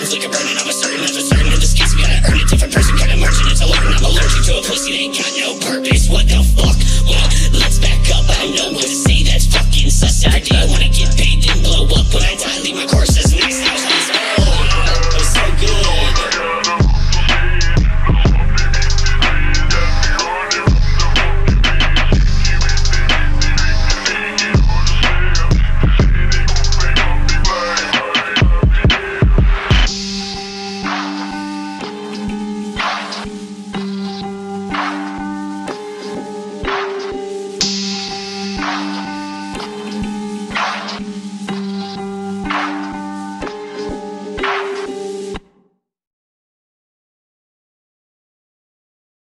flames like a burning. I'm a certain, I'm a certain. In this case, we gotta earn a Different person.